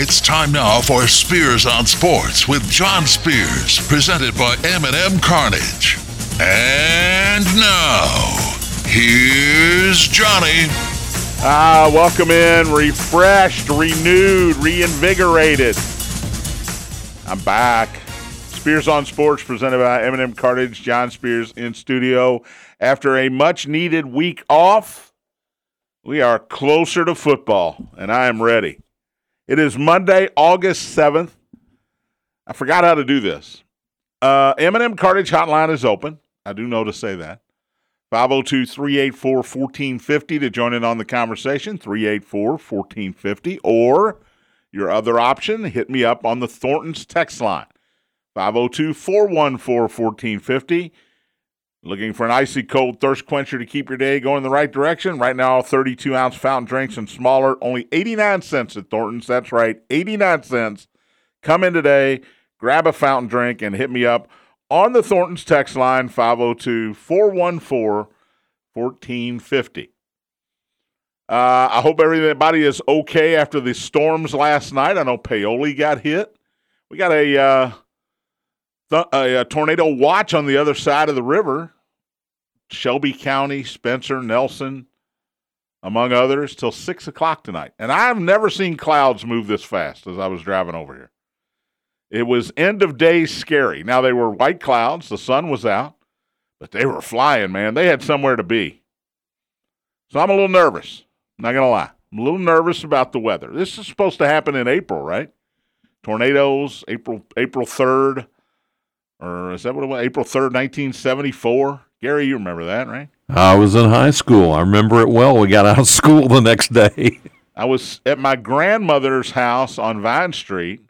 It's time now for Spears on Sports with John Spears, presented by M&M Cartage. And now, here's Johnny. Ah, welcome in, refreshed, renewed, reinvigorated. I'm back. Spears on Sports, presented by M&M Cartage. John Spears in studio. After a much-needed week off, we are closer to football, and I am ready. It is Monday, August 7th. I forgot how to do this. Uh, M&M Cartage hotline is open. I do know to say that. 502 384 1450 to join in on the conversation. 384 1450. Or your other option, hit me up on the Thornton's text line. 502 414 1450. Looking for an icy cold thirst quencher to keep your day going in the right direction? Right now, 32 ounce fountain drinks and smaller, only 89 cents at Thornton's. That's right, 89 cents. Come in today, grab a fountain drink, and hit me up on the Thornton's text line 502 414 1450. Uh, I hope everybody is okay after the storms last night. I know Paoli got hit. We got a, uh, th- a, a tornado watch on the other side of the river. Shelby County, Spencer, Nelson, among others, till 6 o'clock tonight. And I've never seen clouds move this fast as I was driving over here. It was end of day scary. Now they were white clouds, the sun was out, but they were flying, man. They had somewhere to be. So I'm a little nervous. I'm Not gonna lie. I'm a little nervous about the weather. This is supposed to happen in April, right? Tornadoes, April April third, or is that what it was? April third, nineteen seventy four. Gary, you remember that, right? I was in high school. I remember it well. We got out of school the next day. I was at my grandmother's house on Vine Street,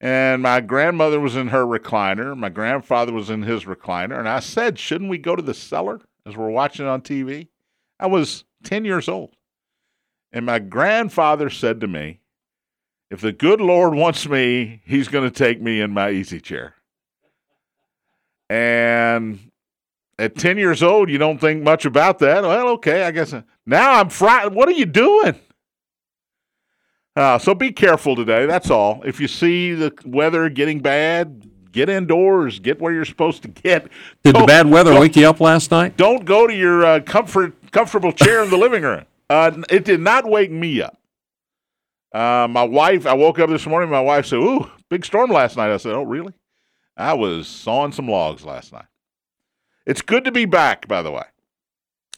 and my grandmother was in her recliner. My grandfather was in his recliner. And I said, Shouldn't we go to the cellar as we're watching on TV? I was 10 years old. And my grandfather said to me, If the good Lord wants me, he's going to take me in my easy chair. And at 10 years old, you don't think much about that. Well, okay, I guess. Now I'm frightened. What are you doing? Uh, so be careful today. That's all. If you see the weather getting bad, get indoors. Get where you're supposed to get. Did the bad weather wake you up last night? Don't go to your uh, comfort comfortable chair in the living room. Uh, it did not wake me up. Uh, my wife, I woke up this morning. My wife said, "Ooh, big storm last night." I said, "Oh, really?" I was sawing some logs last night. It's good to be back, by the way.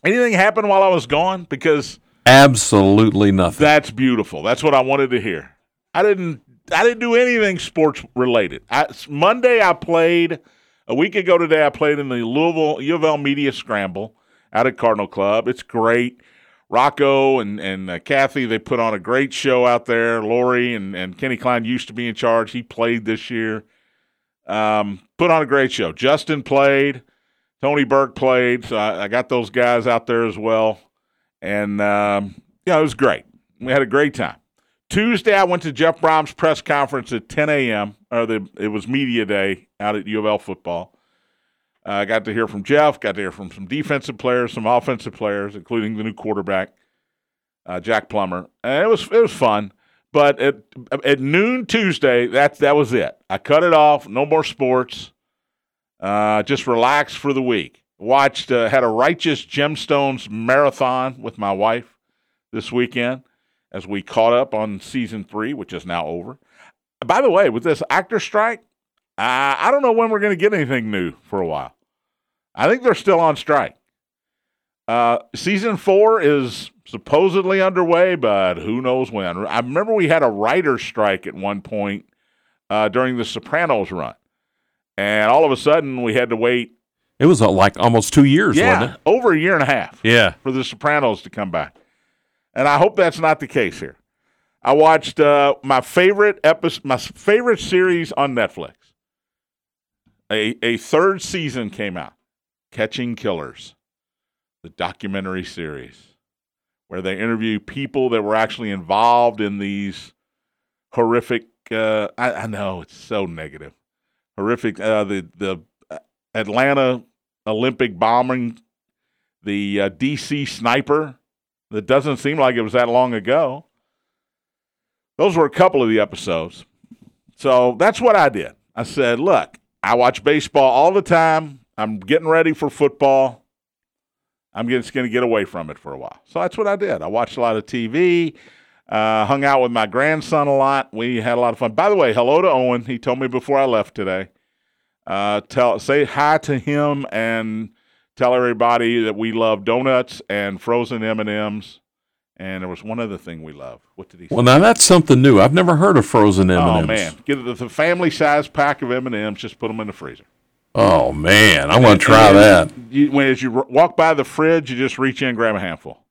Anything happen while I was gone? Because Absolutely nothing. that's beautiful. That's what I wanted to hear. I didn't. I didn't do anything sports related. I, Monday I played. A week ago today I played in the Louisville U of L Media Scramble out at Cardinal Club. It's great. Rocco and and uh, Kathy they put on a great show out there. Lori and and Kenny Klein used to be in charge. He played this year. Um, put on a great show. Justin played. Tony Burke played. So I, I got those guys out there as well. And um, yeah, it was great. We had a great time. Tuesday, I went to Jeff Brohm's press conference at 10 a.m. Or the it was media day out at U of L football. I got to hear from Jeff. Got to hear from some defensive players, some offensive players, including the new quarterback, uh, Jack Plummer. And it was it was fun. But at at noon Tuesday, that that was it. I cut it off. No more sports. Uh, just relaxed for the week. Watched, uh, had a Righteous Gemstones marathon with my wife this weekend as we caught up on season three, which is now over. By the way, with this actor strike, uh, I don't know when we're going to get anything new for a while. I think they're still on strike. Uh, season four is supposedly underway, but who knows when. I remember we had a writer's strike at one point uh, during the Sopranos run. And all of a sudden, we had to wait It was uh, like almost two years, yeah, wasn't it? over a year and a half Yeah. for The Sopranos to come back. And I hope that's not the case here. I watched uh, my favorite episode, my favorite series on Netflix. A a third season came out, Catching Killers, the documentary series, where they interview people that were actually involved in these horrific. Uh, I, I know it's so negative, horrific. Uh, the the Atlanta Olympic bombing, the uh, DC sniper that doesn't seem like it was that long ago. those were a couple of the episodes. So that's what I did. I said, look, I watch baseball all the time. I'm getting ready for football. I'm just going to get away from it for a while. So that's what I did. I watched a lot of TV, uh, hung out with my grandson a lot. We had a lot of fun. By the way, hello to Owen. He told me before I left today. Uh, tell say hi to him and tell everybody that we love donuts and frozen M and M's. And there was one other thing we love. What did he say? Well, now that's something new. I've never heard of frozen M&Ms. Oh man, get the family size pack of M and M's. Just put them in the freezer. Oh man, I want to try And that. You, when as you r- walk by the fridge, you just reach in grab a handful.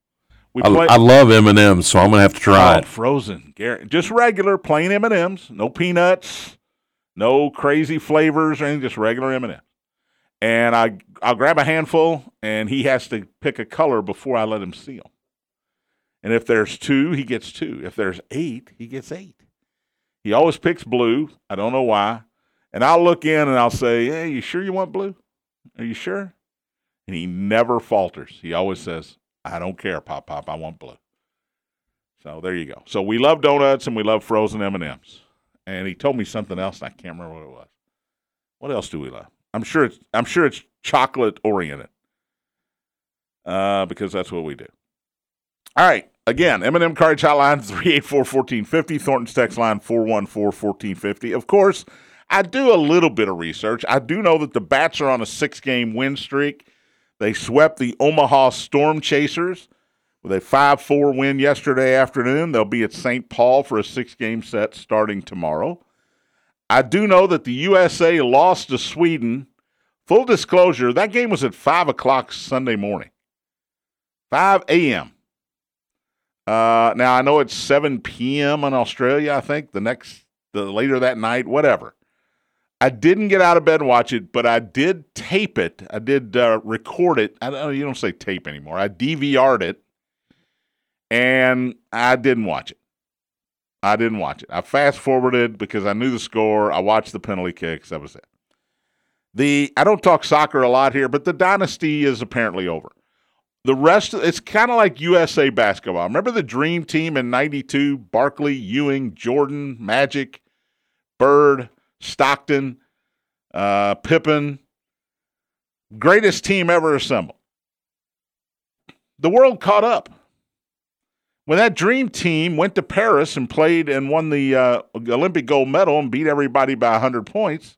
We I, play I love M&Ms, so I'm gonna have to try oh, it. frozen, just regular plain M and M's, no peanuts, no crazy flavors or anything, just regular M and M's. And I I'll grab a handful, and he has to pick a color before I let him see them. And if there's two, he gets two. If there's eight, he gets eight. He always picks blue. I don't know why. And I'll look in and I'll say, Hey, you sure you want blue? Are you sure? And he never falters. He always says, I don't care, Pop Pop. I want blue. So there you go. So we love donuts and we love frozen M&Ms. And he told me something else and I can't remember what it was. What else do we love? I'm sure it's I'm sure it's chocolate oriented. Uh, because that's what we do. All right. Again, M&M Cartage Hotline 384-1450, Thornton's text line 414-1450. Of course, I do a little bit of research. I do know that the Bats are on a six-game win streak. They swept the Omaha Storm Chasers with a 5-4 win yesterday afternoon. They'll be at St. Paul for a six-game set starting tomorrow. I do know that the USA lost to Sweden. Full disclosure, that game was at 5 o'clock Sunday morning. 5 a.m. Uh, now I know it's 7 p.m. in Australia. I think the next, the later that night, whatever. I didn't get out of bed and watch it, but I did tape it. I did uh, record it. I don't. You don't say tape anymore. I DVR'd it, and I didn't watch it. I didn't watch it. I fast forwarded because I knew the score. I watched the penalty kicks. That was it. The I don't talk soccer a lot here, but the dynasty is apparently over the rest it's kind of like USA basketball. Remember the dream team in 92, Barkley, Ewing, Jordan, Magic, Bird, Stockton, uh, Pippen. Greatest team ever assembled. The world caught up. When that dream team went to Paris and played and won the uh, Olympic gold medal and beat everybody by 100 points,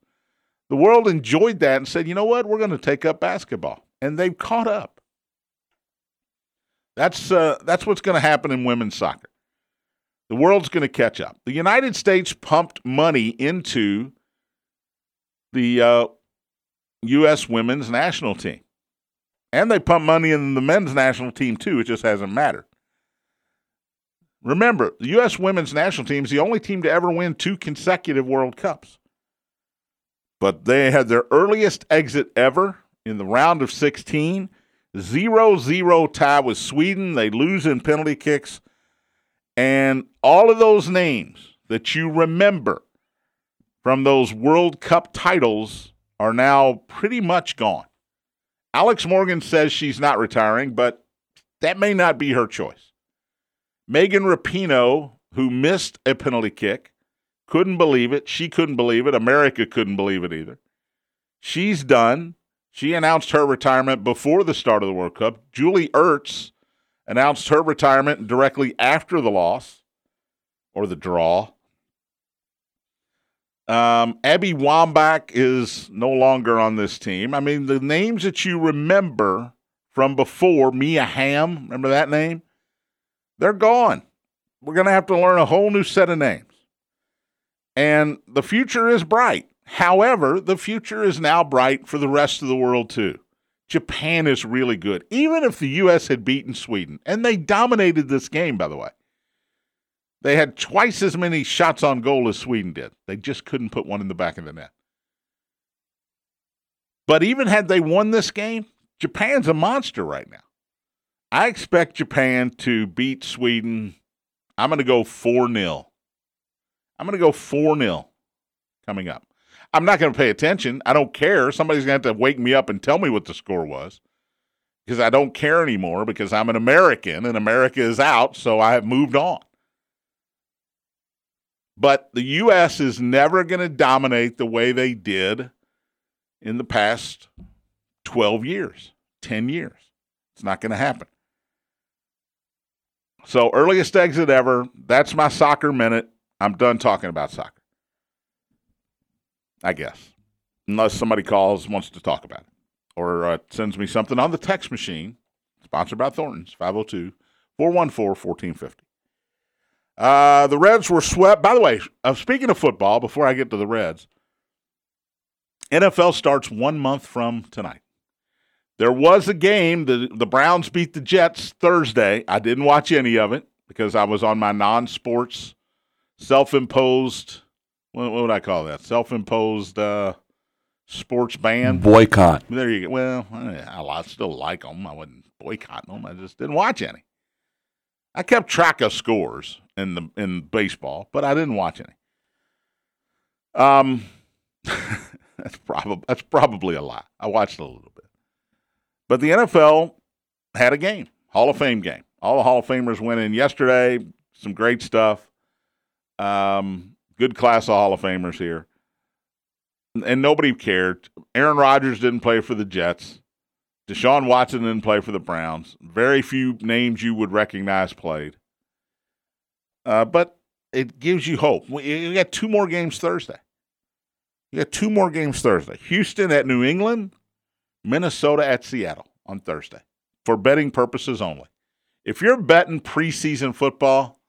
the world enjoyed that and said, you know what, we're going to take up basketball. And they've caught up. That's uh, that's what's going to happen in women's soccer. The world's going to catch up. The United States pumped money into the uh, U.S. women's national team, and they pumped money in the men's national team too. It just hasn't mattered. Remember, the U.S. women's national team is the only team to ever win two consecutive World Cups. But they had their earliest exit ever in the round of 16 0 0 tie with Sweden. They lose in penalty kicks. And all of those names that you remember from those World Cup titles are now pretty much gone. Alex Morgan says she's not retiring, but that may not be her choice. Megan Rapinoe, who missed a penalty kick, couldn't believe it. She couldn't believe it. America couldn't believe it either. She's done. She announced her retirement before the start of the World Cup. Julie Ertz announced her retirement directly after the loss or the draw. Um, Abby Wambach is no longer on this team. I mean, the names that you remember from before, Mia Hamm, remember that name? They're gone. We're going to have to learn a whole new set of names. And the future is bright. However, the future is now bright for the rest of the world too. Japan is really good. Even if the U.S. had beaten Sweden, and they dominated this game, by the way, they had twice as many shots on goal as Sweden did. They just couldn't put one in the back of the net. But even had they won this game, Japan's a monster right now. I expect Japan to beat Sweden. I'm going to go 4 0. I'm going to go 4 0 coming up. I'm not going to pay attention. I don't care. Somebody's going to have to wake me up and tell me what the score was because I don't care anymore because I'm an American and America is out, so I have moved on. But the U.S. is never going to dominate the way they did in the past 12 years, 10 years. It's not going to happen. So, earliest exit ever. That's my soccer minute. I'm done talking about soccer. I guess. Unless somebody calls, wants to talk about it, or uh, sends me something on the text machine, sponsored by Thornton's, 502 414 1450. Uh, the Reds were swept. By the way, uh, speaking of football, before I get to the Reds, NFL starts one month from tonight. There was a game. The, the Browns beat the Jets Thursday. I didn't watch any of it because I was on my non sports, self imposed, what, what, would I call that? Self imposed uh, sports ban. Boycott. There you go. Well, I, I still like them. I wasn't boycotting them. I just didn't watch any. I kept track of scores in the in baseball, but I didn't watch any. Um, that's probably that's probably a lie. I watched a little bit, but the NFL had a game, Hall of Fame game. All the Hall of Famers went in yesterday. Some great stuff. Um, good class of Hall of Famers here, and nobody cared. Aaron Rodgers didn't play for the Jets. Deshaun Watson didn't play for the Browns. Very few names you would recognize played. Uh, but it gives you hope. You got two more games Thursday. You got two more games Thursday. Houston at New England, Minnesota at Seattle on Thursday for betting purposes only. If you're betting preseason football,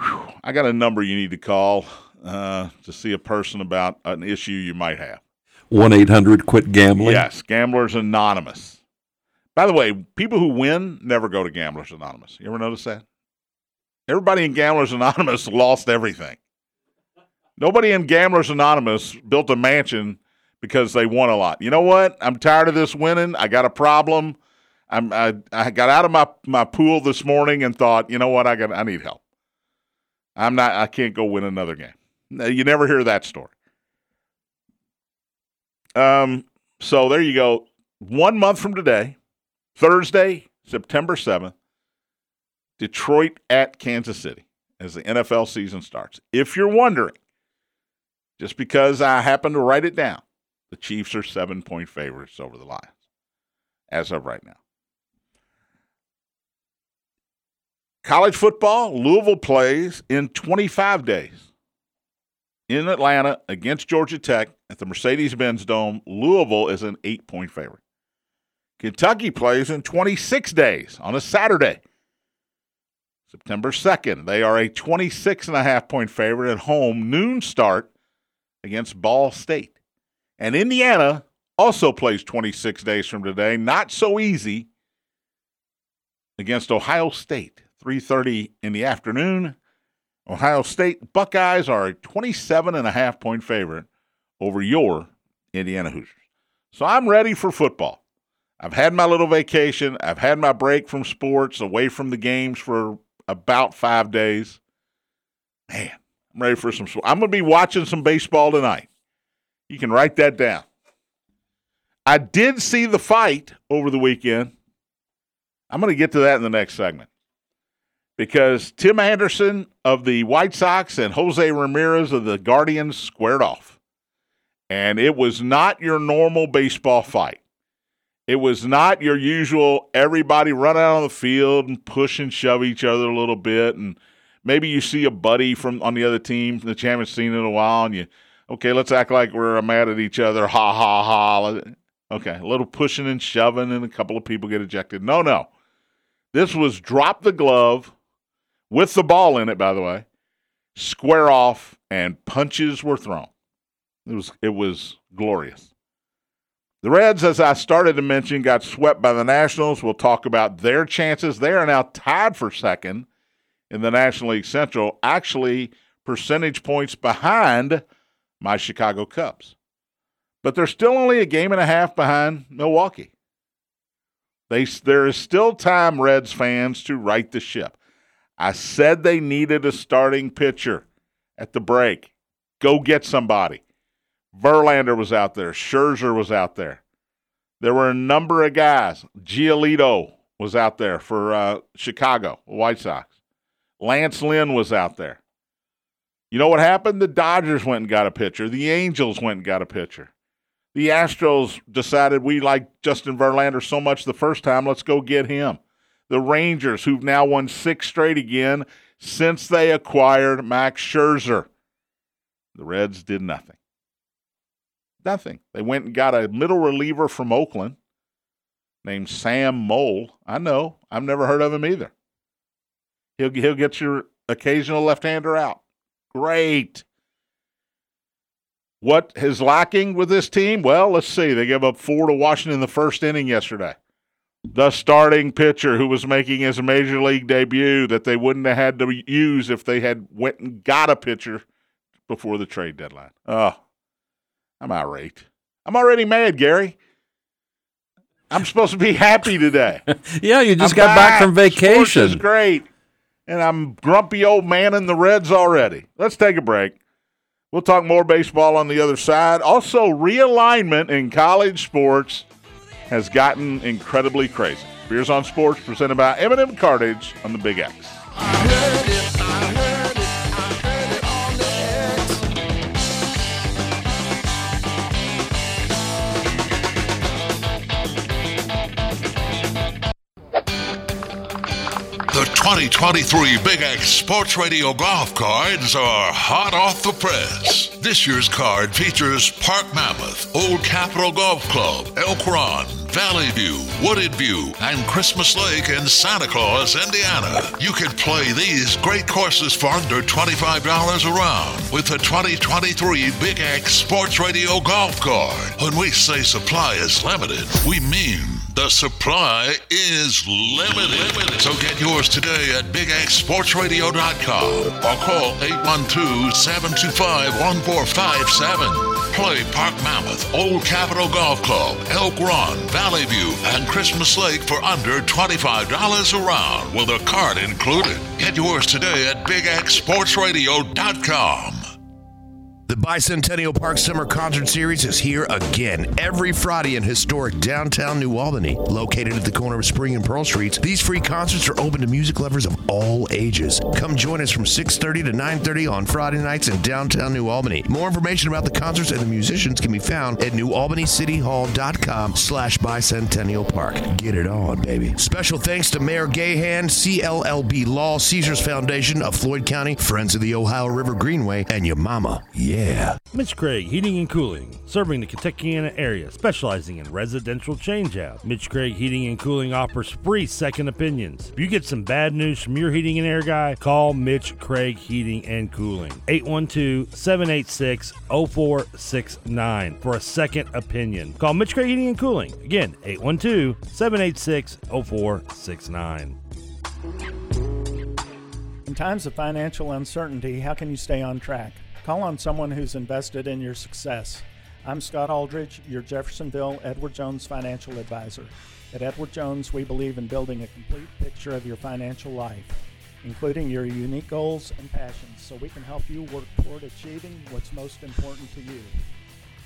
whew, I got a number you need to call uh, to see a person about an issue you might have. 1 800 Quit Gambling? Yes, Gamblers Anonymous. By the way, people who win never go to Gamblers Anonymous. You ever notice that? Everybody in Gamblers Anonymous lost everything. Nobody in Gamblers Anonymous built a mansion because they won a lot. You know what? I'm tired of this winning. I got a problem. I'm, I, I got out of my, my pool this morning and thought, you know what? I got I need help. I'm not. I can't go win another game. You never hear that story. Um. So there you go. One month from today, Thursday, September seventh, Detroit at Kansas City as the NFL season starts. If you're wondering, just because I happen to write it down, the Chiefs are seven point favorites over the Lions as of right now. College football, Louisville plays in 25 days in Atlanta against Georgia Tech at the Mercedes Benz Dome. Louisville is an eight point favorite. Kentucky plays in 26 days on a Saturday September 2nd. They are a 26 and a half point favorite at home, noon start against Ball State. And Indiana also plays 26 days from today, not so easy against Ohio State, 3:30 in the afternoon. Ohio State Buckeyes are a 27 and a half point favorite over your Indiana Hoosiers. So I'm ready for football. I've had my little vacation. I've had my break from sports, away from the games for about five days. Man, I'm ready for some. I'm going to be watching some baseball tonight. You can write that down. I did see the fight over the weekend. I'm going to get to that in the next segment because Tim Anderson of the White Sox and Jose Ramirez of the Guardians squared off. And it was not your normal baseball fight. It was not your usual everybody run out on the field and push and shove each other a little bit. And maybe you see a buddy from on the other team that you haven't seen in a while, and you, okay, let's act like we're mad at each other. Ha ha ha. Okay, a little pushing and shoving, and a couple of people get ejected. No, no. This was drop the glove with the ball in it, by the way, square off, and punches were thrown. It was it was glorious. The Reds, as I started to mention, got swept by the Nationals. We'll talk about their chances. They are now tied for second in the National League Central, actually percentage points behind my Chicago Cubs. But they're still only a game and a half behind Milwaukee. They, there is still time, Reds fans, to right the ship. I said they needed a starting pitcher at the break. Go get somebody. Verlander was out there. Scherzer was out there. There were a number of guys. Giolito was out there for uh, Chicago White Sox. Lance Lynn was out there. You know what happened? The Dodgers went and got a pitcher. The Angels went and got a pitcher. The Astros decided we like Justin Verlander so much the first time, let's go get him. The Rangers, who've now won six straight again since they acquired Max Scherzer. The Reds did nothing. Nothing. They went and got a middle reliever from Oakland named Sam Moll. I know. I've never heard of him either. He'll, he'll get your occasional left hander out. Great. What is lacking with this team? Well, let's see. They gave up four to Washington in the first inning yesterday. The starting pitcher who was making his major league debut that they wouldn't have had to use if they had went and got a pitcher before the trade deadline. Oh, I'm irate. I'm already mad, Gary. I'm supposed to be happy today. yeah, you just I'm got back, from vacation. Sports is great. And I'm grumpy old man in the Reds already. Let's take a break. We'll talk more baseball on the other side. Also, realignment in college sports has gotten incredibly crazy. Spears on Sports presented by M&M Cartage on the Big X. 2023 Big X Sports Radio golf cards are hot off the press. This year's card features Park Mammoth, Old Capitol Golf Club, Elk Run, Valley View, Wooded View, and Christmas Lake in Santa Claus, Indiana. You can play these great courses for under $25 a round with the 2023 Big X Sports Radio golf card. When we say supply is limited, we mean the supply is limited. So get yours today at BigXSportsRadio.com or call 812-725-1457. Play Park Mammoth, Old Capitol Golf Club, Elk Run, Valley View, and Christmas Lake for under $25 a round with a card included. Get yours today at BigXSportsRadio.com. The Bicentennial Park Summer Concert Series is here again every Friday in historic downtown New Albany. Located at the corner of Spring and Pearl Streets, these free concerts are open to music lovers of all ages. Come join us from 6:30 to 9:30 on Friday nights in downtown New Albany. More information about the concerts and the musicians can be found at newalbanycityhall.com slash bicentennial park. Get it on, baby. Special thanks to Mayor Gahan, CLLB Law, Caesars Foundation of Floyd County, Friends of the Ohio River Greenway, and your mama. Yeah. Mitch Craig Heating and Cooling, serving the Kentuckiana area, specializing in residential changeout. Mitch Craig Heating and Cooling offers free second opinions. If you get some bad news from your heating and air guy, call Mitch Craig Heating and Cooling. 812-786-0469 for a second opinion. Call Mitch Craig Heating and Cooling. Again, 812-786-0469. In times of financial uncertainty, how can you stay on track? Call on someone who's invested in your success. I'm Scott Aldridge, your Jeffersonville Edward Jones financial advisor. At Edward Jones, we believe in building a complete picture of your financial life, including your unique goals and passions, so we can help you work toward achieving what's most important to you.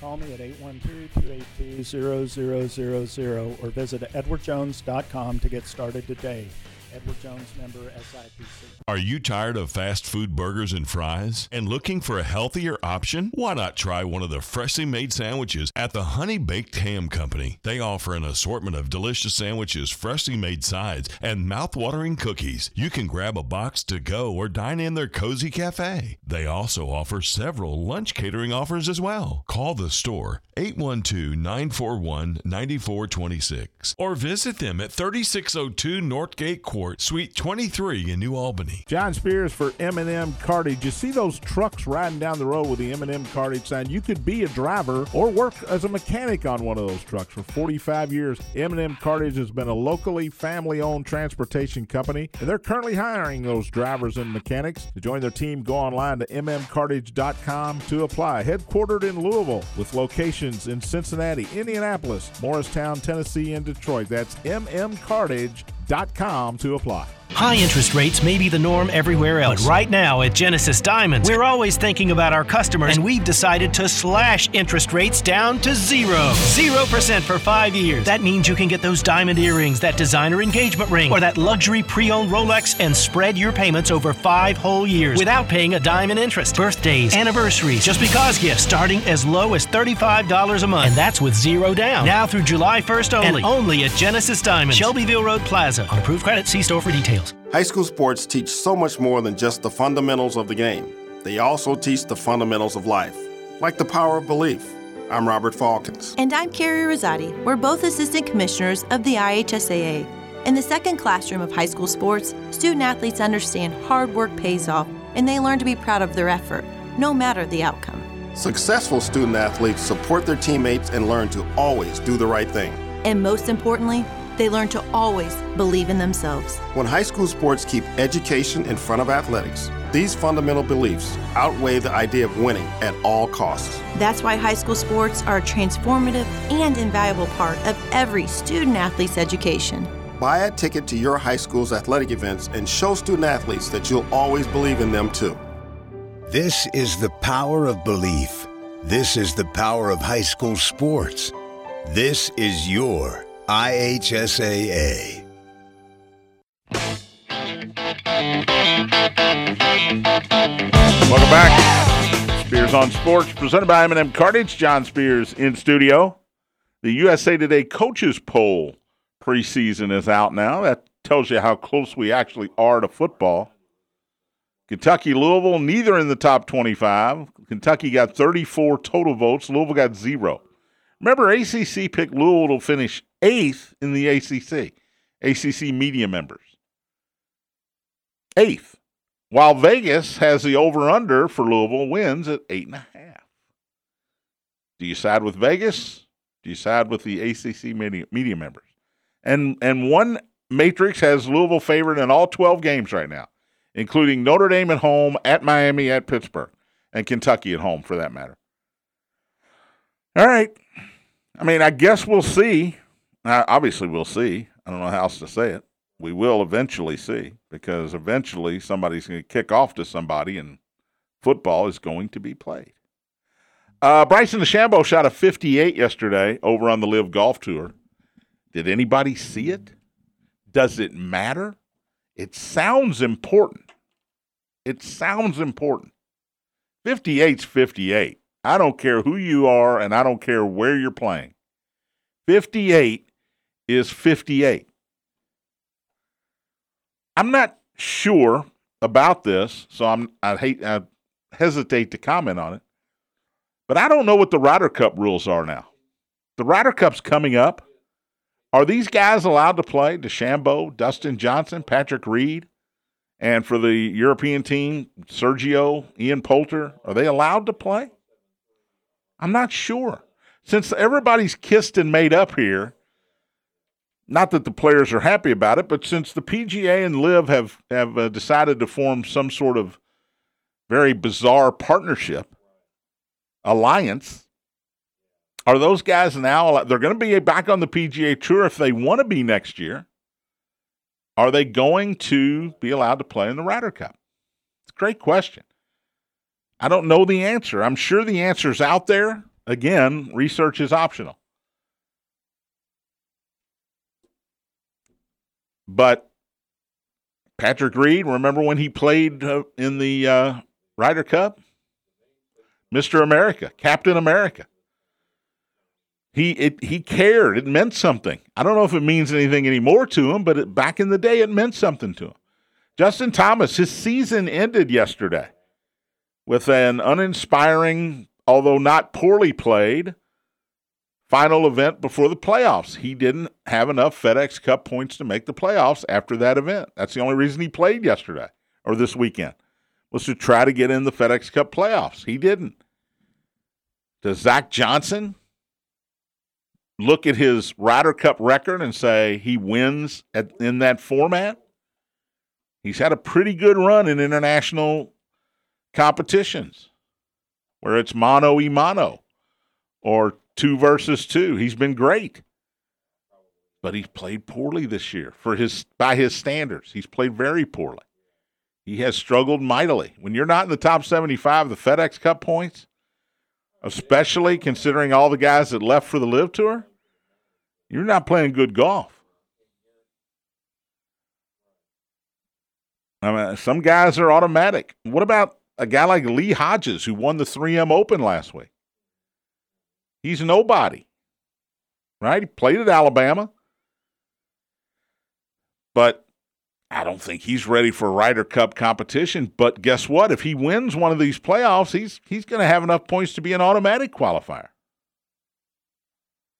Call me at 812-282-0000 or visit edwardjones.com to get started today. Edward Jones member SIPC. Are you tired of fast food burgers and fries and looking for a healthier option? Why not try one of the freshly made sandwiches at the Honey Baked Ham Company? They offer an assortment of delicious sandwiches, freshly made sides, and mouth-watering cookies. You can grab a box to go or dine in their cozy cafe. They also offer several lunch catering offers as well. Call the store 812-941-9426 or visit them at 3602 Northgate Court, Suite 23 in New Albany. John Spears for M&M Cartage. You see those trucks riding down the road with the M&M Cartage sign. You could be a driver or work as a mechanic on one of those trucks for 45 years. M&M Cartage has been a locally family-owned transportation company, and they're currently hiring those drivers and mechanics. To join their team, go online to mmcartage.com to apply. Headquartered in Louisville with locations in Cincinnati, Indianapolis, Morristown, Tennessee, and Detroit. That's mmcartage.com to apply. High interest rates may be the norm everywhere else. But right now at Genesis Diamonds, we're always thinking about our customers, and we've decided to slash interest rates down to zero. Zero percent for five years. That means you can get those diamond earrings, that designer engagement ring, or that luxury pre owned Rolex and spread your payments over five whole years without paying a dime in interest. Birthdays, anniversaries, just because gifts starting as low as $35 a month. And that's with zero down. Now through July 1st only. And only at Genesis Diamonds, Shelbyville Road Plaza. On approved credit, see store for details. High school sports teach so much more than just the fundamentals of the game. They also teach the fundamentals of life, like the power of belief. I'm Robert Faulkens. And I'm Carrie Rosati. We're both assistant commissioners of the IHSAA. In the second classroom of high school sports, student athletes understand hard work pays off and they learn to be proud of their effort, no matter the outcome. Successful student athletes support their teammates and learn to always do the right thing. And most importantly, they learn to always believe in themselves. When high school sports keep education in front of athletics, these fundamental beliefs outweigh the idea of winning at all costs. That's why high school sports are a transformative and invaluable part of every student athlete's education. Buy a ticket to your high school's athletic events and show student athletes that you'll always believe in them too. This is the power of belief. This is the power of high school sports. This is your IHSAA. Welcome back. Spears on Sports, presented by M&M Cartage. John Spears in studio. The USA Today Coaches Poll preseason is out now. That tells you how close we actually are to football. Kentucky, Louisville, neither in the top 25. Kentucky got 34 total votes. Louisville got zero. Remember, ACC picked Louisville to finish eighth in the ACC, ACC media members. Eighth. While Vegas has the over under for Louisville wins at eight and a half. Do you side with Vegas? Do you side with the ACC media, media members? And and one matrix has Louisville favored in all 12 games right now, including Notre Dame at home, at Miami, at Pittsburgh, and Kentucky at home for that matter. All right. I mean, I guess we'll see. Obviously, we'll see. I don't know how else to say it we will eventually see because eventually somebody's going to kick off to somebody and football is going to be played. Uh, Bryson DeChambeau shot a 58 yesterday over on the LIV Golf Tour. Did anybody see it? Does it matter? It sounds important. It sounds important. 58's 58. I don't care who you are and I don't care where you're playing. 58 is 58. I'm not sure about this, so I'm I hate I hesitate to comment on it. But I don't know what the Ryder Cup rules are now. The Ryder Cup's coming up. Are these guys allowed to play? DeChambeau, Dustin Johnson, Patrick Reed, and for the European team, Sergio, Ian Poulter, are they allowed to play? I'm not sure. Since everybody's kissed and made up here, not that the players are happy about it, but since the PGA and LIV have have uh, decided to form some sort of very bizarre partnership alliance, are those guys now? They're going to be back on the PGA Tour if they want to be next year. Are they going to be allowed to play in the Ryder Cup? It's a great question. I don't know the answer. I'm sure the answer is out there. Again, research is optional. But Patrick Reed, remember when he played uh, in the uh, Ryder Cup? Mr. America, Captain America. He it, he cared. It meant something. I don't know if it means anything anymore to him, but it, back in the day, it meant something to him. Justin Thomas, his season ended yesterday with an uninspiring, although not poorly played, final event before the playoffs. He didn't have enough FedEx Cup points to make the playoffs after that event. That's the only reason he played yesterday or this weekend was to try to get in the FedEx Cup playoffs. He didn't. Does Zach Johnson look at his Ryder Cup record and say he wins at, in that format? He's had a pretty good run in international competitions where it's mano y mano or two versus two. He's been great. but he's played poorly this year for his by his standards. He's played very poorly. He has struggled mightily. When you're not in the top 75 of the FedEx Cup points, especially considering all the guys that left for the LIV Tour, you're not playing good golf. I mean, some guys are automatic. What about a guy like Lee Hodges who won the 3M Open last week? He's nobody, right? He played at Alabama, but I don't think he's ready for Ryder Cup competition. But guess what? If he wins one of these playoffs, he's he's going to have enough points to be an automatic qualifier.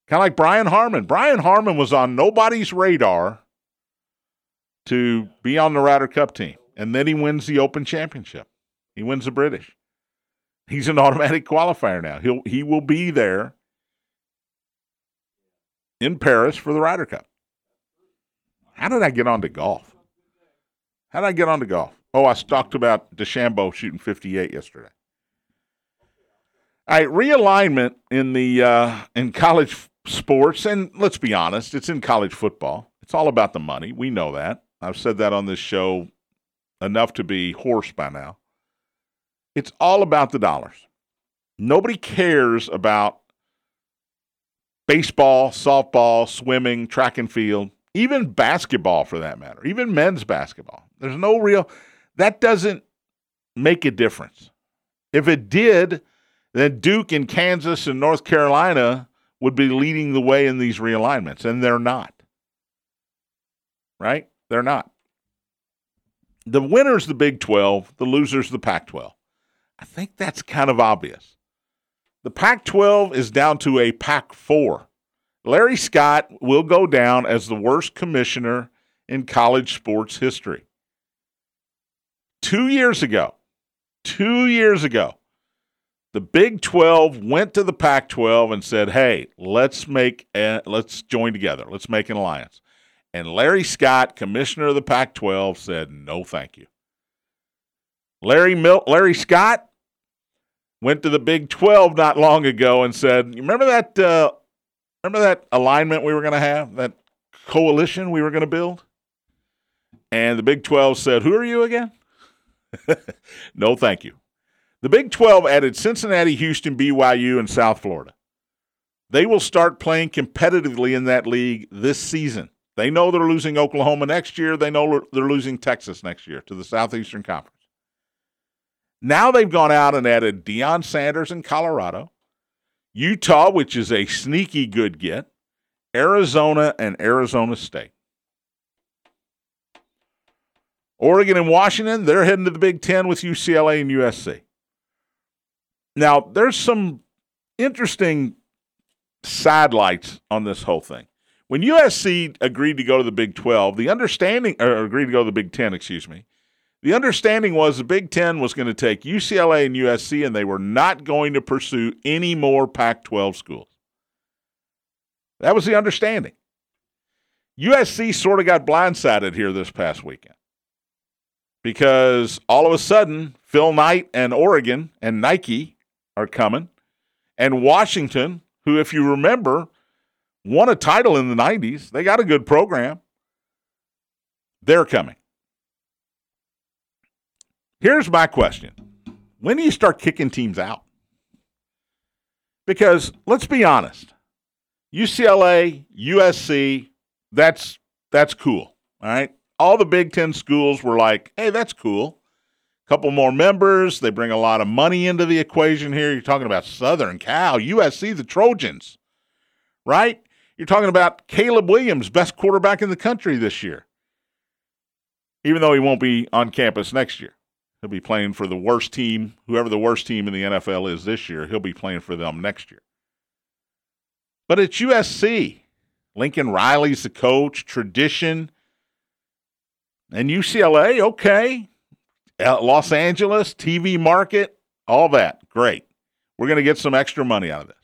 Kind of like Brian Harman. Brian Harman was on nobody's radar to be on the Ryder Cup team, and then he wins the Open Championship. He wins the British. He's an automatic qualifier now. He'll he will be there in Paris for the Ryder Cup. How did I get on to golf? How did I get on to golf? Oh, I talked about DeChambeau shooting 58 yesterday. All right, realignment in the uh, in college sports, and let's be honest, it's in college football. It's all about the money. We know that. I've said that on this show enough to be hoarse by now. It's all about the dollars. Nobody cares about baseball, softball, swimming, track and field, even basketball for that matter, even men's basketball. There's no real, that doesn't make a difference. If it did, then Duke and Kansas and North Carolina would be leading the way in these realignments, and they're not. Right? They're not. The winner's the Big 12, the loser's the Pac 12. I think that's kind of obvious. The Pac 12 is down to a Pac 4. Larry Scott will go down as the worst commissioner in college sports history. Two years ago, two years ago, the Big 12 went to the Pac 12 and said, hey, let's make a, let's join together. Let's make an alliance. And Larry Scott, commissioner of the Pac 12, said, no, thank you. Larry, Mil- Larry Scott went to the Big 12 not long ago and said, you remember that, uh, remember that alignment we were going to have, that coalition we were going to build? And the Big 12 said, who are you again? no, thank you. The Big 12 added Cincinnati, Houston, BYU, and South Florida. They will start playing competitively in that league this season. They know they're losing Oklahoma next year. They know they're losing Texas next year to the Southeastern Conference. Now they've gone out and added Deion Sanders in Colorado, Utah, which is a sneaky good get, Arizona, and Arizona State. Oregon and Washington, they're heading to the Big Ten with UCLA and USC. Now, there's some interesting sidelights on this whole thing. When USC agreed to go to the Big 12, the understanding, or agreed to go to the Big 10, excuse me, the understanding was the Big 10 was going to take UCLA and USC and they were not going to pursue any more Pac 12 schools. That was the understanding. USC sort of got blindsided here this past weekend because all of a sudden, Phil Knight and Oregon and Nike are coming. And Washington, who, if you remember, won a title in the 90s, they got a good program. They're coming. Here's my question When do you start kicking teams out? Because let's be honest UCLA, USC, that's, that's cool. All right. All the Big Ten schools were like, hey, that's cool A couple more members. They bring a lot of money into the equation here. You're talking about Southern Cal, USC, the Trojans, right? You're talking about Caleb Williams, best quarterback in the country this year, even though he won't be on campus next year. He'll be playing for the worst team, whoever the worst team in the NFL is this year, he'll be playing for them next year. But it's USC. Lincoln Riley's the coach, tradition. And UCLA, okay, uh, Los Angeles, TV market, all that. Great. We're going to get some extra money out of this.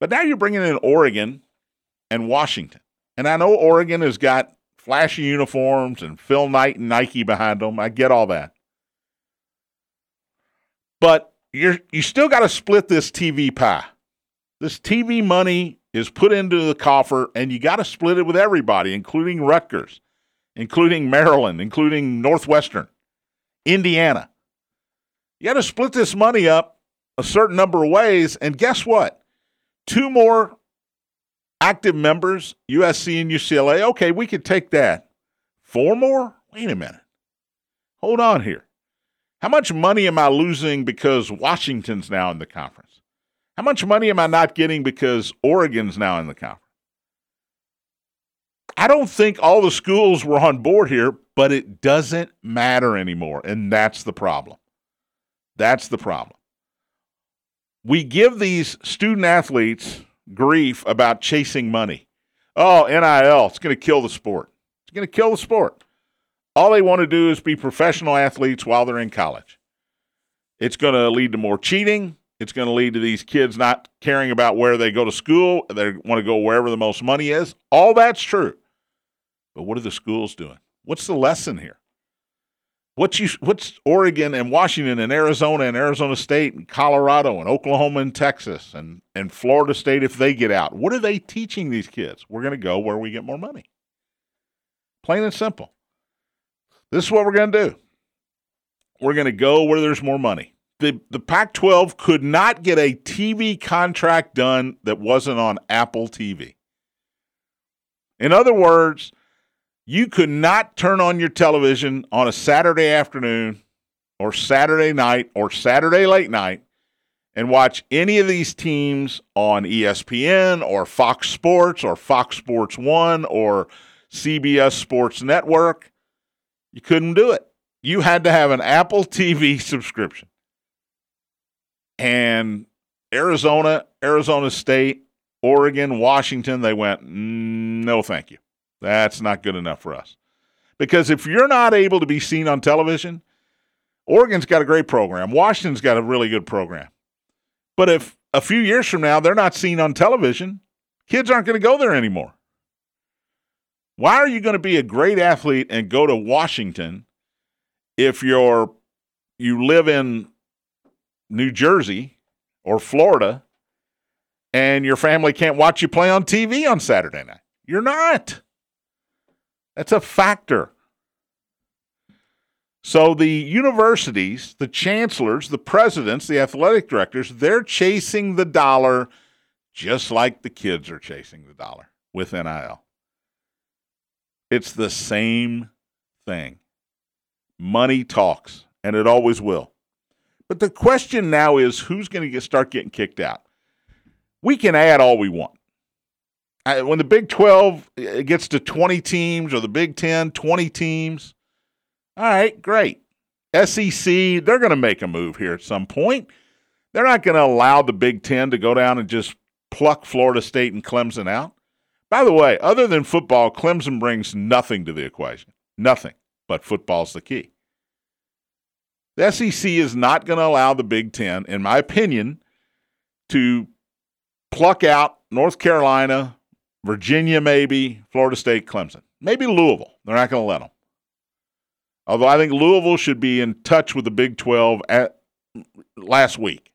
But now you're bringing in Oregon and Washington. And I know Oregon has got flashy uniforms and Phil Knight and Nike behind them. I get all that. But you're you still got to split this TV pie. This TV money is put into the coffer, and you got to split it with everybody, including Rutgers, including Maryland, including Northwestern, Indiana. You got to split this money up a certain number of ways, and guess what? Two more active members, USC and UCLA. Okay, we could take that. Four more? Wait a minute. Hold on here. How much money am I losing because Washington's now in the conference? How much money am I not getting because Oregon's now in the conference? I don't think all the schools were on board here, but it doesn't matter anymore. And that's the problem. That's the problem. We give these student athletes grief about chasing money. Oh, NIL, it's going to kill the sport. It's going to kill the sport. All they want to do is be professional athletes while they're in college. It's going to lead to more cheating. It's going to lead to these kids not caring about where they go to school. They want to go wherever the most money is. All that's true. But what are the schools doing? What's the lesson here? What's you, what's Oregon and Washington and Arizona and Arizona State and Colorado and Oklahoma and Texas and, and Florida State if they get out? What are they teaching these kids? We're going to go where we get more money. Plain and simple. This is what we're going to do. We're going to go where there's more money. The, the Pac 12 could not get a TV contract done that wasn't on Apple TV. In other words, you could not turn on your television on a Saturday afternoon or Saturday night or Saturday late night and watch any of these teams on ESPN or Fox Sports or Fox Sports 1 or CBS Sports Network. You couldn't do it. You had to have an Apple TV subscription. And Arizona, Arizona State, Oregon, Washington, they went, mm, no, thank you. That's not good enough for us. Because if you're not able to be seen on television, Oregon's got a great program. Washington's got a really good program. But if a few years from now they're not seen on television, kids aren't going to go there anymore. Why are you going to be a great athlete and go to Washington if you're you live in New Jersey or Florida and your family can't watch you play on TV on Saturday night? You're not. That's a factor. So the universities, the chancellors, the presidents, the athletic directors, they're chasing the dollar just like the kids are chasing the dollar with NIL. It's the same thing. Money talks, and it always will. But the question now is who's going to get, start getting kicked out? We can add all we want when the Big 12 uh, gets to 20 teams or the Big 10, 20 teams, all right, great. SEC, they're going to make a move here at some point. They're not going to allow the Big 10 to go down and just pluck Florida State and Clemson out. By the way, other than football, Clemson brings nothing to the equation. Nothing. But football's the key. The SEC is not going to allow the Big 10, in my opinion, to pluck out North Carolina, Virginia, maybe, Florida State, Clemson, maybe Louisville. They're not going to let them. Although I think Louisville should be in touch with the Big 12 at, last week.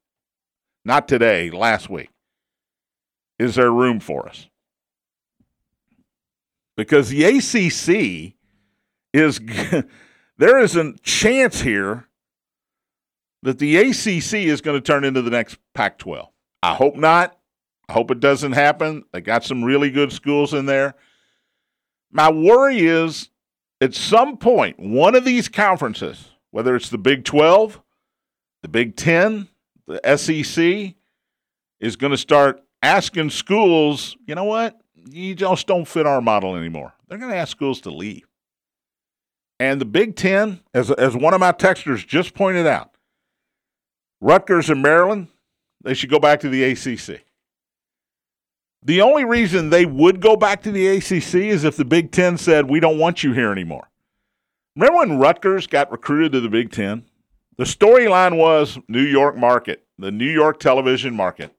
Not today, last week. Is there room for us? Because the ACC is, there is a chance here that the ACC is going to turn into the next Pac 12. I hope not. I hope it doesn't happen. They got some really good schools in there. My worry is at some point, one of these conferences, whether it's the Big 12, the Big 10, the SEC, is going to start asking schools, you know what? You just don't fit our model anymore. They're going to ask schools to leave. And the Big 10, as, as one of my texters just pointed out, Rutgers and Maryland, they should go back to the ACC. The only reason they would go back to the ACC is if the Big Ten said, we don't want you here anymore. Remember when Rutgers got recruited to the Big Ten? The storyline was New York market, the New York television market.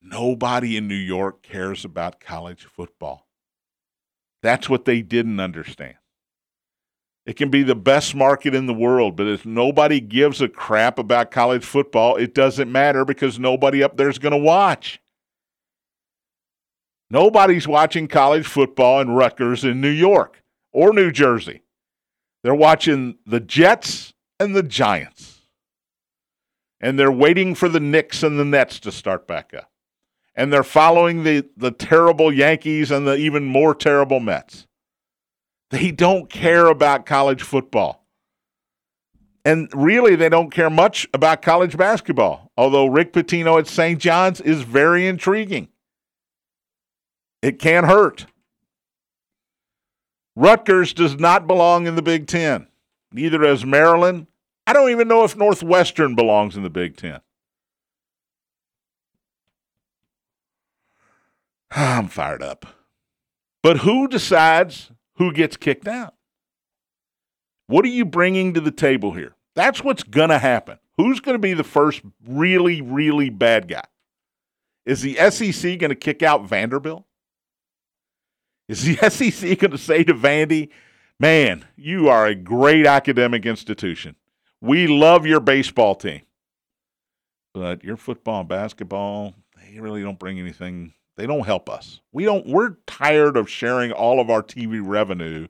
Nobody in New York cares about college football. That's what they didn't understand. It can be the best market in the world, but if nobody gives a crap about college football, it doesn't matter because nobody up there is going to watch. Nobody's watching college football in Rutgers in New York or New Jersey. They're watching the Jets and the Giants. And they're waiting for the Knicks and the Nets to start back up. And they're following the, the terrible Yankees and the even more terrible Mets. They don't care about college football. And really, they don't care much about college basketball, although Rick Pitino at St. John's is very intriguing. It can't hurt. Rutgers does not belong in the Big Ten. Neither does Maryland. I don't even know if Northwestern belongs in the Big Ten. I'm fired up. But who decides who gets kicked out? What are you bringing to the table here? That's what's going to happen. Who's going to be the first really, really bad guy? Is the SEC going to kick out Vanderbilt? Is the SEC going to say to Vandy, man, you are a great academic institution. We love your baseball team. But your football and basketball, they really don't bring anything. They don't help us. We don't we're tired of sharing all of our TV revenue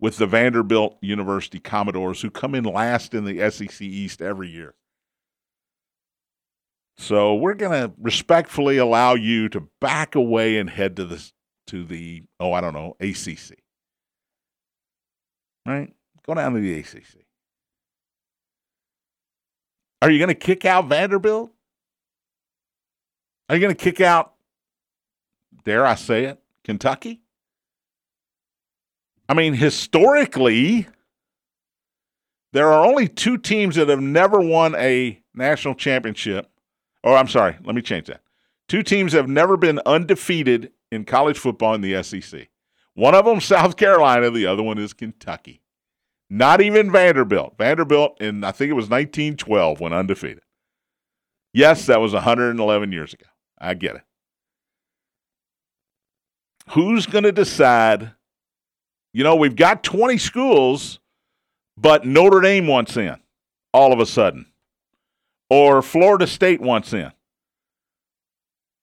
with the Vanderbilt University Commodores who come in last in the SEC East every year. So we're going to respectfully allow you to back away and head to the to the oh I don't know ACC. Right? Go down to the ACC. Are you going to kick out Vanderbilt? Are you going to kick out dare I say it, Kentucky? I mean, historically, there are only two teams that have never won a national championship. Or I'm sorry, let me change that. Two teams have never been undefeated in college football in the SEC. One of them, South Carolina. The other one is Kentucky. Not even Vanderbilt. Vanderbilt in, I think it was 1912, went undefeated. Yes, that was 111 years ago. I get it. Who's going to decide? You know, we've got 20 schools, but Notre Dame wants in all of a sudden, or Florida State wants in.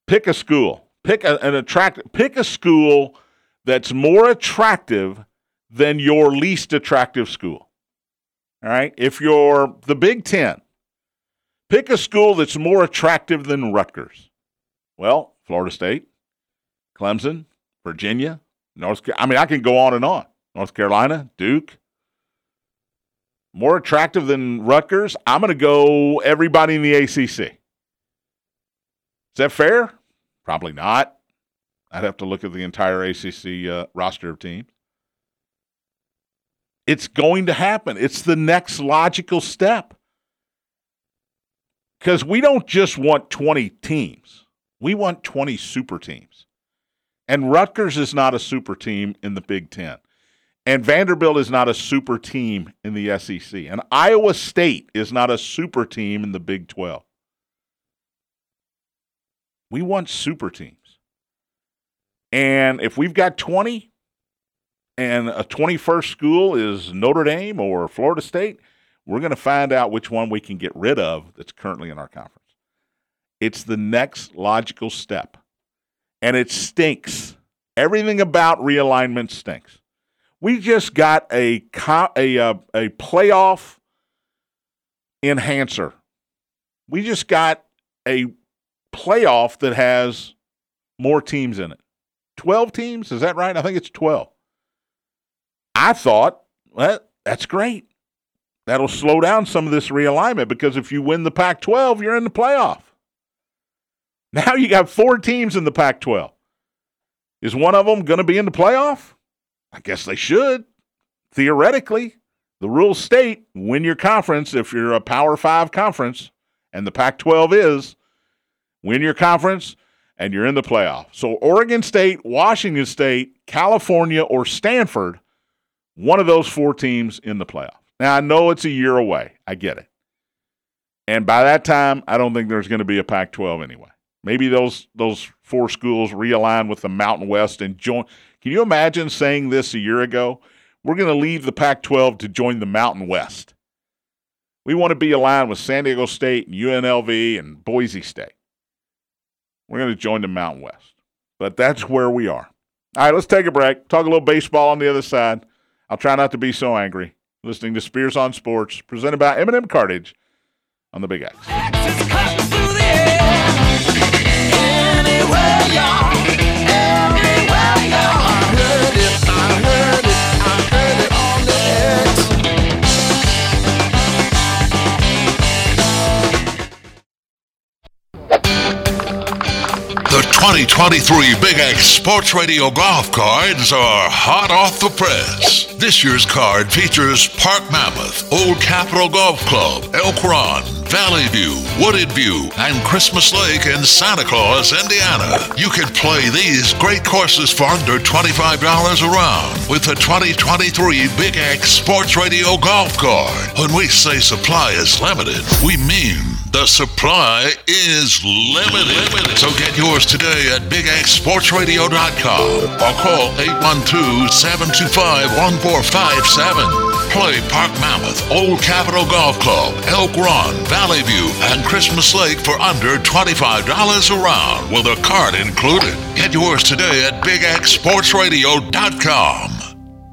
Pick a school. Pick a, an attract. Pick a school that's more attractive than your least attractive school. All right. If you're the Big Ten, pick a school that's more attractive than Rutgers. Well, Florida State, Clemson, Virginia, North. I mean, I can go on and on. North Carolina, Duke. More attractive than Rutgers. I'm going to go everybody in the ACC. Is that fair? Probably not. I'd have to look at the entire ACC uh, roster of teams. It's going to happen. It's the next logical step. Because we don't just want 20 teams, we want 20 super teams. And Rutgers is not a super team in the Big Ten. And Vanderbilt is not a super team in the SEC. And Iowa State is not a super team in the Big 12. We want super teams. And if we've got 20 and a 21st school is Notre Dame or Florida State, we're going to find out which one we can get rid of that's currently in our conference. It's the next logical step. And it stinks. Everything about realignment stinks. We just got a a a, uh, a playoff enhancer. We just got a playoff that has more teams in it. 12 teams, is that right? I think it's 12. I thought, well, that's great. That'll slow down some of this realignment because if you win the Pac 12, you're in the playoff. Now you got four teams in the Pac 12. Is one of them going to be in the playoff? I guess they should. Theoretically, the rules state win your conference if you're a Power Five conference, and the Pac 12 is win your conference, and you're in the playoff. So Oregon State, Washington State, California, or Stanford, one of those four teams in the playoff. Now I know it's a year away. I get it. And by that time, I don't think there's going to be a Pac-12 anyway. Maybe those those four schools realign with the Mountain West and join. Can you imagine saying this a year ago? We're going to leave the Pac-12 to join the Mountain West. We want to be aligned with San Diego State and UNLV and Boise State. We're going to join the Mountain West. but that's where we are. All right, let's take a break. Talk a little baseball on the other side. I'll try not to be so angry. Listening to Spears on Sports, presented by M&M Cartage on the Big X. The 2023 Big X Sports Radio golf cards are hot off the press. This year's card features Park Mammoth, Old Capitol Golf Club, Elk Run, Valley View, Wooded View, and Christmas Lake in Santa Claus, Indiana. You can play these great courses for under $25 a round with the 2023 Big X Sports Radio golf card. When we say supply is limited, we mean the supply is limited. So get yours today at BigXSportsRadio.com or call 812-725-1457. Play Park Mammoth, Old Capitol Golf Club, Elk Run, Valley View, and Christmas Lake for under $25 a round with a card included. Get yours today at BigXSportsRadio.com.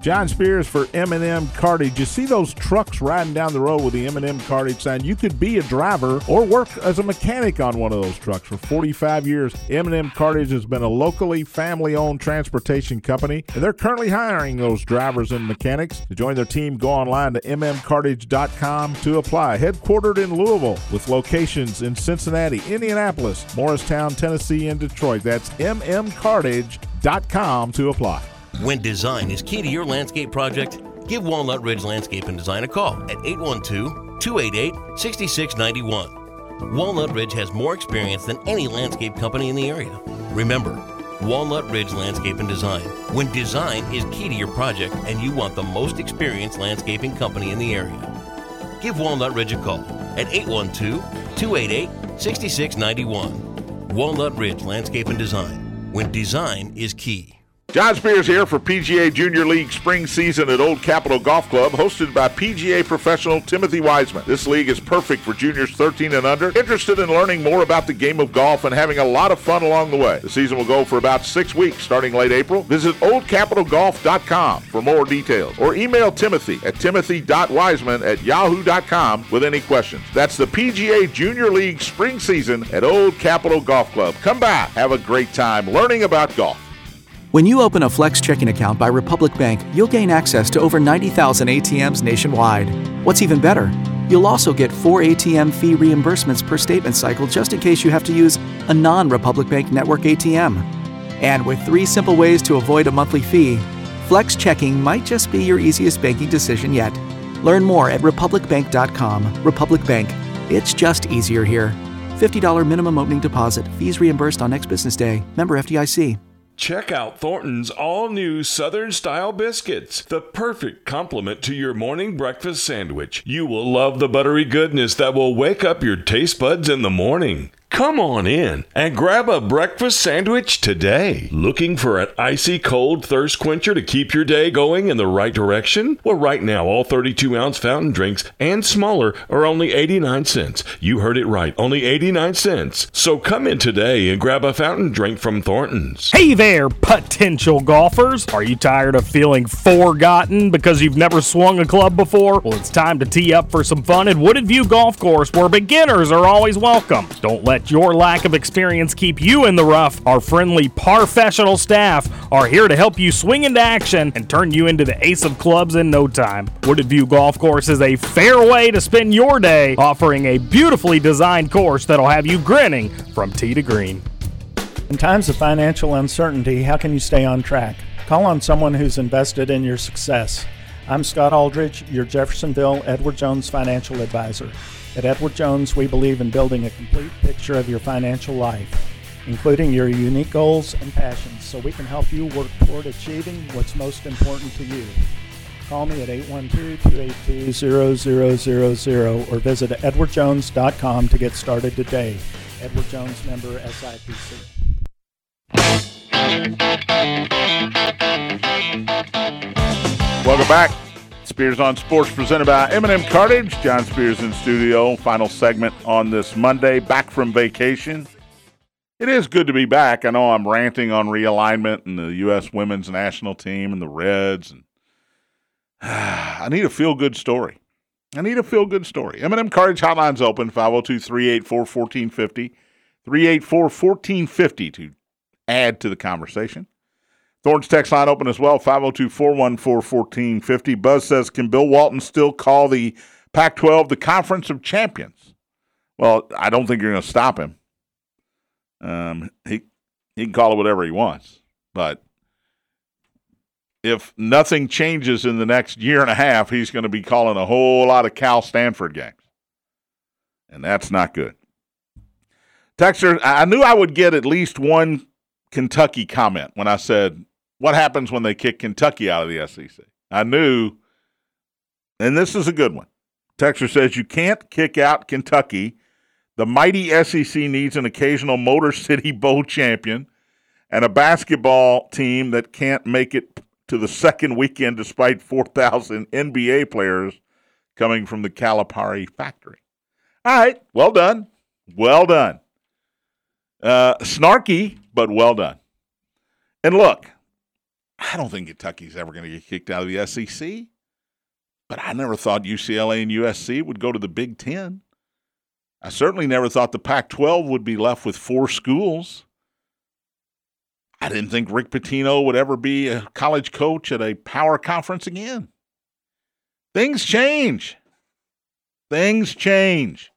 John Spears for M&M Cartage. You see those trucks riding down the road with the M&M Cartage sign. You could be a driver or work as a mechanic on one of those trucks. For 45 years, M&M Cartage has been a locally family-owned transportation company, and they're currently hiring those drivers and mechanics. To join their team, go online to mmcartage.com to apply. Headquartered in Louisville with locations in Cincinnati, Indianapolis, Morristown, Tennessee, and Detroit. That's mmcartage.com to apply. When design is key to your landscape project, give Walnut Ridge Landscape and Design a call at 812 288 6691. Walnut Ridge has more experience than any landscape company in the area. Remember, Walnut Ridge Landscape and Design. When design is key to your project and you want the most experienced landscaping company in the area, give Walnut Ridge a call at 812 288 6691. Walnut Ridge Landscape and Design. When design is key. John Spears here for PGA Junior League spring season at Old Capitol Golf Club, hosted by PGA professional Timothy Wiseman. This league is perfect for juniors 13 and under, interested in learning more about the game of golf and having a lot of fun along the way. The season will go for about six weeks, starting late April. Visit oldcapitolgolf.com for more details, or email Timothy at timothy.wiseman at yahoo.com with any questions. That's the PGA Junior League spring season at Old Capitol Golf Club. Come back, have a great time learning about golf. When you open a Flex checking account by Republic Bank, you'll gain access to over 90,000 ATMs nationwide. What's even better, you'll also get four ATM fee reimbursements per statement cycle just in case you have to use a non Republic Bank network ATM. And with three simple ways to avoid a monthly fee, Flex checking might just be your easiest banking decision yet. Learn more at republicbank.com. Republic Bank, it's just easier here. $50 minimum opening deposit, fees reimbursed on next business day. Member FDIC. Check out Thornton's all new Southern style biscuits, the perfect complement to your morning breakfast sandwich. You will love the buttery goodness that will wake up your taste buds in the morning. Come on in and grab a breakfast sandwich today. Looking for an icy cold thirst quencher to keep your day going in the right direction? Well, right now, all 32 ounce fountain drinks and smaller are only 89 cents. You heard it right, only 89 cents. So come in today and grab a fountain drink from Thornton's. Hey there, potential golfers. Are you tired of feeling forgotten because you've never swung a club before? Well, it's time to tee up for some fun at Wooded View Golf Course where beginners are always welcome. Don't let your lack of experience keep you in the rough. Our friendly, professional staff are here to help you swing into action and turn you into the ace of clubs in no time. Wooded View Golf Course is a fair way to spend your day, offering a beautifully designed course that'll have you grinning from tee to green. In times of financial uncertainty, how can you stay on track? Call on someone who's invested in your success. I'm Scott Aldridge, your Jeffersonville Edward Jones financial advisor. At Edward Jones, we believe in building a complete picture of your financial life, including your unique goals and passions, so we can help you work toward achieving what's most important to you. Call me at 812-282-0000 or visit edwardjones.com to get started today. Edward Jones member SIPC. Welcome back. Spears on Sports presented by M&M Cartage. John Spears in studio. Final segment on this Monday, back from vacation. It is good to be back. I know I'm ranting on realignment and the U.S. women's national team and the Reds, and I need a feel good story. I need a feel good story. M&M Cartage Hotline's open 502 384 1450. 384 1450 to add to the conversation. Thorns text line open as well 502 414 1450. Buzz says, Can Bill Walton still call the Pac 12 the Conference of Champions? Well, I don't think you're going to stop him. Um, he, he can call it whatever he wants. But if nothing changes in the next year and a half, he's going to be calling a whole lot of Cal Stanford games. And that's not good. Texter, I knew I would get at least one Kentucky comment when I said, What happens when they kick Kentucky out of the SEC? I knew, and this is a good one. Texter says, You can't kick out Kentucky. The mighty SEC needs an occasional Motor City Bowl champion and a basketball team that can't make it to the second weekend despite 4,000 NBA players coming from the Calipari factory. All right, well done. Well done. Uh, snarky, but well done. And look, I don't think Kentucky's ever going to get kicked out of the SEC, but I never thought UCLA and USC would go to the Big Ten. I certainly never thought the Pac 12 would be left with four schools. I didn't think Rick Pitino would ever be a college coach at a power conference again. Things change. Things change.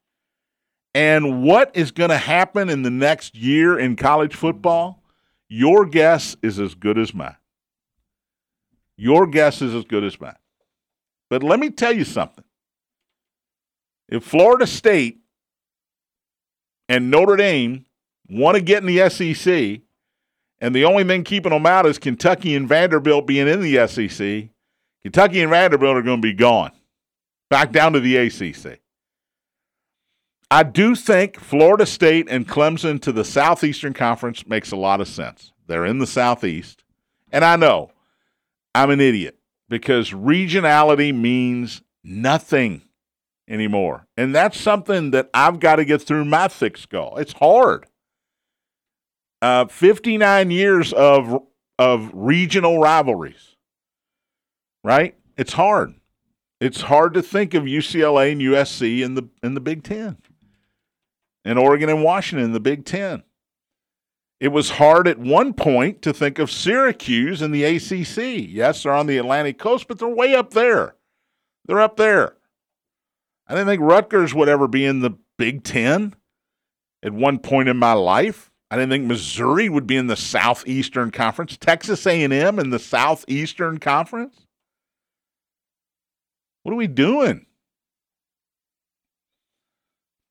And what is going to happen in the next year in college football? Your guess is as good as mine. Your guess is as good as mine. But let me tell you something. If Florida State and Notre Dame want to get in the SEC, and the only thing keeping them out is Kentucky and Vanderbilt being in the SEC, Kentucky and Vanderbilt are going to be gone. Back down to the ACC. I do think Florida State and Clemson to the Southeastern Conference makes a lot of sense. They're in the Southeast. And I know I'm an idiot because regionality means nothing anymore. And that's something that I've got to get through my thick skull. It's hard. Uh, 59 years of of regional rivalries. Right? It's hard. It's hard to think of UCLA and USC in the in the Big 10 and Oregon and Washington in the Big Ten. It was hard at one point to think of Syracuse in the ACC. Yes, they're on the Atlantic coast, but they're way up there. They're up there. I didn't think Rutgers would ever be in the Big Ten at one point in my life. I didn't think Missouri would be in the Southeastern Conference. Texas A&M in the Southeastern Conference. What are we doing?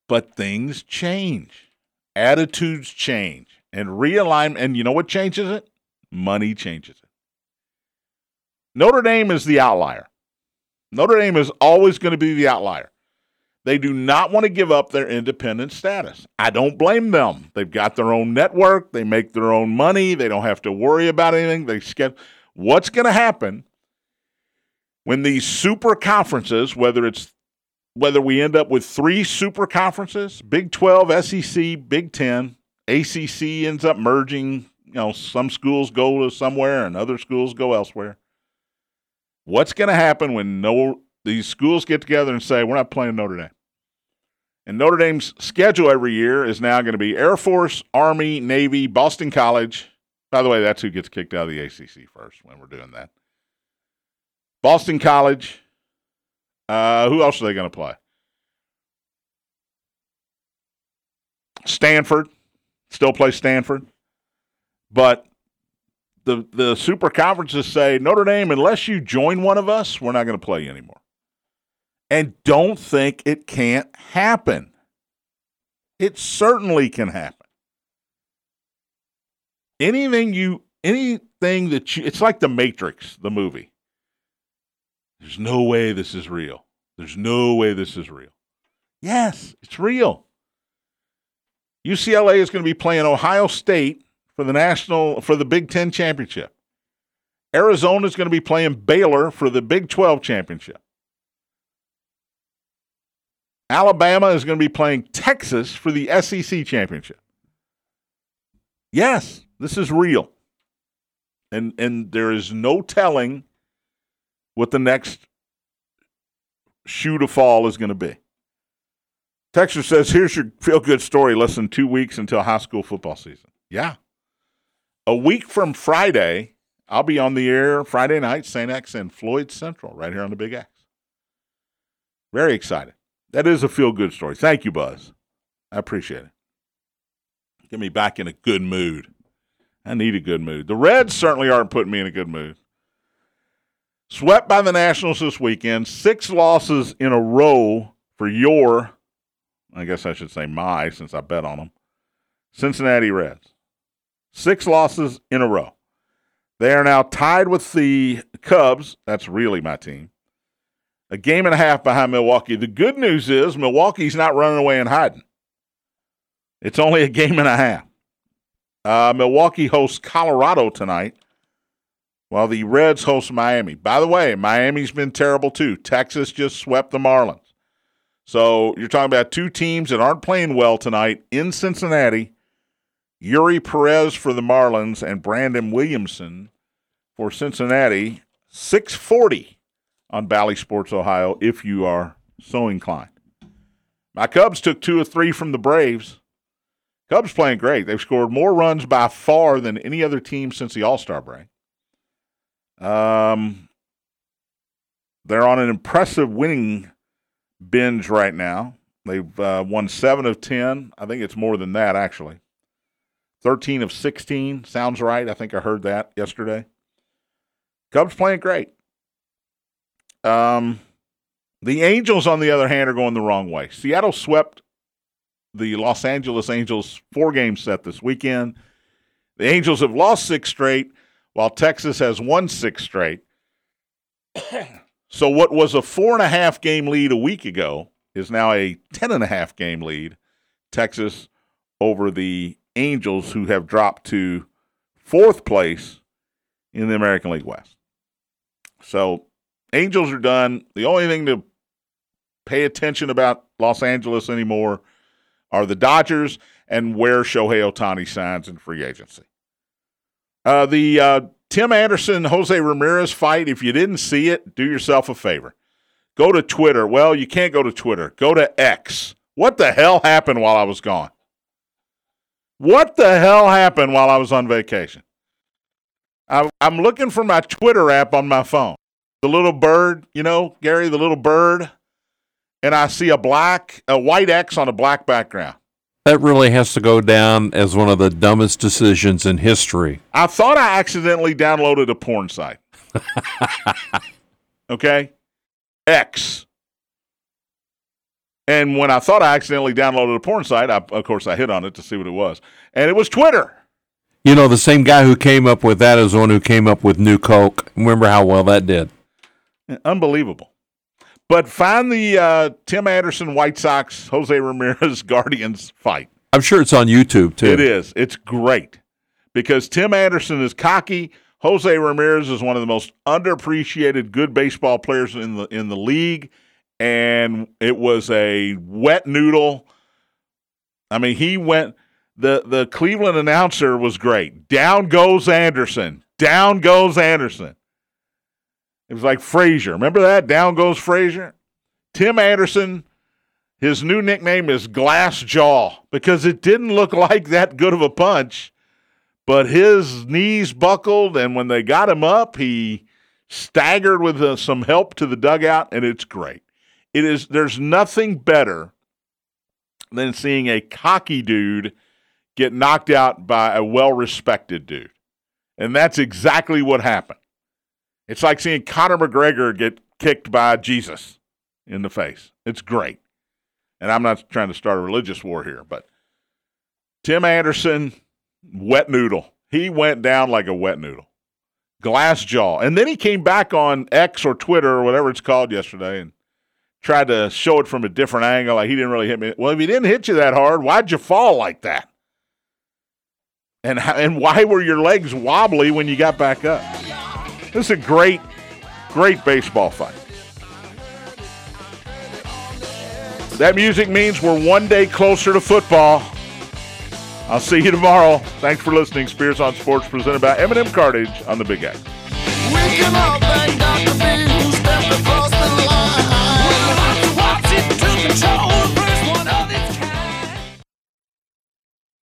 But things change, attitudes change, and realignment. And you know what changes it? Money changes it. Notre Dame is the outlier. Notre Dame is always going to be the outlier. They do not want to give up their independent status. I don't blame them. They've got their own network. They make their own money. They don't have to worry about anything. They get what's going to happen when these super conferences, whether it's whether we end up with three super conferences Big 12, SEC, Big 10, ACC ends up merging. You know, some schools go to somewhere and other schools go elsewhere. What's going to happen when no these schools get together and say we're not playing Notre Dame? And Notre Dame's schedule every year is now going to be Air Force, Army, Navy, Boston College. By the way, that's who gets kicked out of the ACC first when we're doing that. Boston College, uh, who else are they going to play? Stanford, still play Stanford, but the the super conferences say Notre Dame, unless you join one of us, we're not going to play you anymore. And don't think it can't happen. It certainly can happen. Anything you anything that you it's like the Matrix, the movie. There's no way this is real. There's no way this is real. Yes, it's real. UCLA is going to be playing Ohio State for the national for the Big 10 championship. Arizona is going to be playing Baylor for the Big 12 championship. Alabama is going to be playing Texas for the SEC championship. Yes, this is real. And and there is no telling what the next shoe to fall is going to be. Texas says, here's your feel good story less than two weeks until high school football season. Yeah. A week from Friday, I'll be on the air Friday night, St. X and Floyd Central, right here on the Big X. Very excited. That is a feel good story. Thank you, Buzz. I appreciate it. Get me back in a good mood. I need a good mood. The Reds certainly aren't putting me in a good mood. Swept by the Nationals this weekend, six losses in a row for your, I guess I should say my, since I bet on them, Cincinnati Reds. Six losses in a row. They are now tied with the Cubs. That's really my team. A game and a half behind Milwaukee. The good news is Milwaukee's not running away and hiding. It's only a game and a half. Uh, Milwaukee hosts Colorado tonight, while the Reds host Miami. By the way, Miami's been terrible too. Texas just swept the Marlins. So you're talking about two teams that aren't playing well tonight in Cincinnati. Eury Perez for the Marlins and Brandon Williamson for Cincinnati. 640 on Bally Sports Ohio if you are so inclined. My Cubs took two or three from the Braves. Cubs playing great. They've scored more runs by far than any other team since the All Star break. Um, they're on an impressive winning binge right now. They've uh, won seven of ten. I think it's more than that actually. Thirteen of sixteen sounds right. I think I heard that yesterday. Cubs playing great. Um, the Angels, on the other hand, are going the wrong way. Seattle swept the Los Angeles Angels four game set this weekend. The Angels have lost six straight, while Texas has won six straight. So, what was a four and a half game lead a week ago is now a ten and a half game lead. Texas over the Angels, who have dropped to fourth place in the American League West. So, Angels are done. The only thing to pay attention about Los Angeles anymore are the Dodgers and where Shohei Ohtani signs in free agency. Uh, the uh, Tim Anderson Jose Ramirez fight, if you didn't see it, do yourself a favor. Go to Twitter. Well, you can't go to Twitter. Go to X. What the hell happened while I was gone? What the hell happened while I was on vacation? I, I'm looking for my Twitter app on my phone. The little bird, you know, Gary, the little bird and I see a black, a white X on a black background. That really has to go down as one of the dumbest decisions in history. I thought I accidentally downloaded a porn site. okay? X. And when I thought I accidentally downloaded a porn site, I, of course I hit on it to see what it was. And it was Twitter. You know, the same guy who came up with that is the one who came up with New Coke. Remember how well that did? Unbelievable. But find the uh, Tim Anderson White Sox Jose Ramirez Guardians fight. I'm sure it's on YouTube too. It is. It's great because Tim Anderson is cocky. Jose Ramirez is one of the most underappreciated good baseball players in the in the league, and it was a wet noodle. I mean, he went. the The Cleveland announcer was great. Down goes Anderson. Down goes Anderson. It was like Frazier. Remember that? Down goes Frazier. Tim Anderson, his new nickname is Glass Jaw because it didn't look like that good of a punch, but his knees buckled, and when they got him up, he staggered with uh, some help to the dugout, and it's great. It is. There's nothing better than seeing a cocky dude get knocked out by a well-respected dude, and that's exactly what happened. It's like seeing Conor McGregor get kicked by Jesus in the face. It's great. And I'm not trying to start a religious war here, but Tim Anderson, wet noodle. He went down like a wet noodle. Glass jaw. And then he came back on X or Twitter or whatever it's called yesterday and tried to show it from a different angle. Like he didn't really hit me. Well, if he didn't hit you that hard, why'd you fall like that? And, and why were your legs wobbly when you got back up? This is a great, great baseball fight. That music means we're one day closer to football. I'll see you tomorrow. Thanks for listening. Spears on Sports presented by M&M Cartage on the Big X.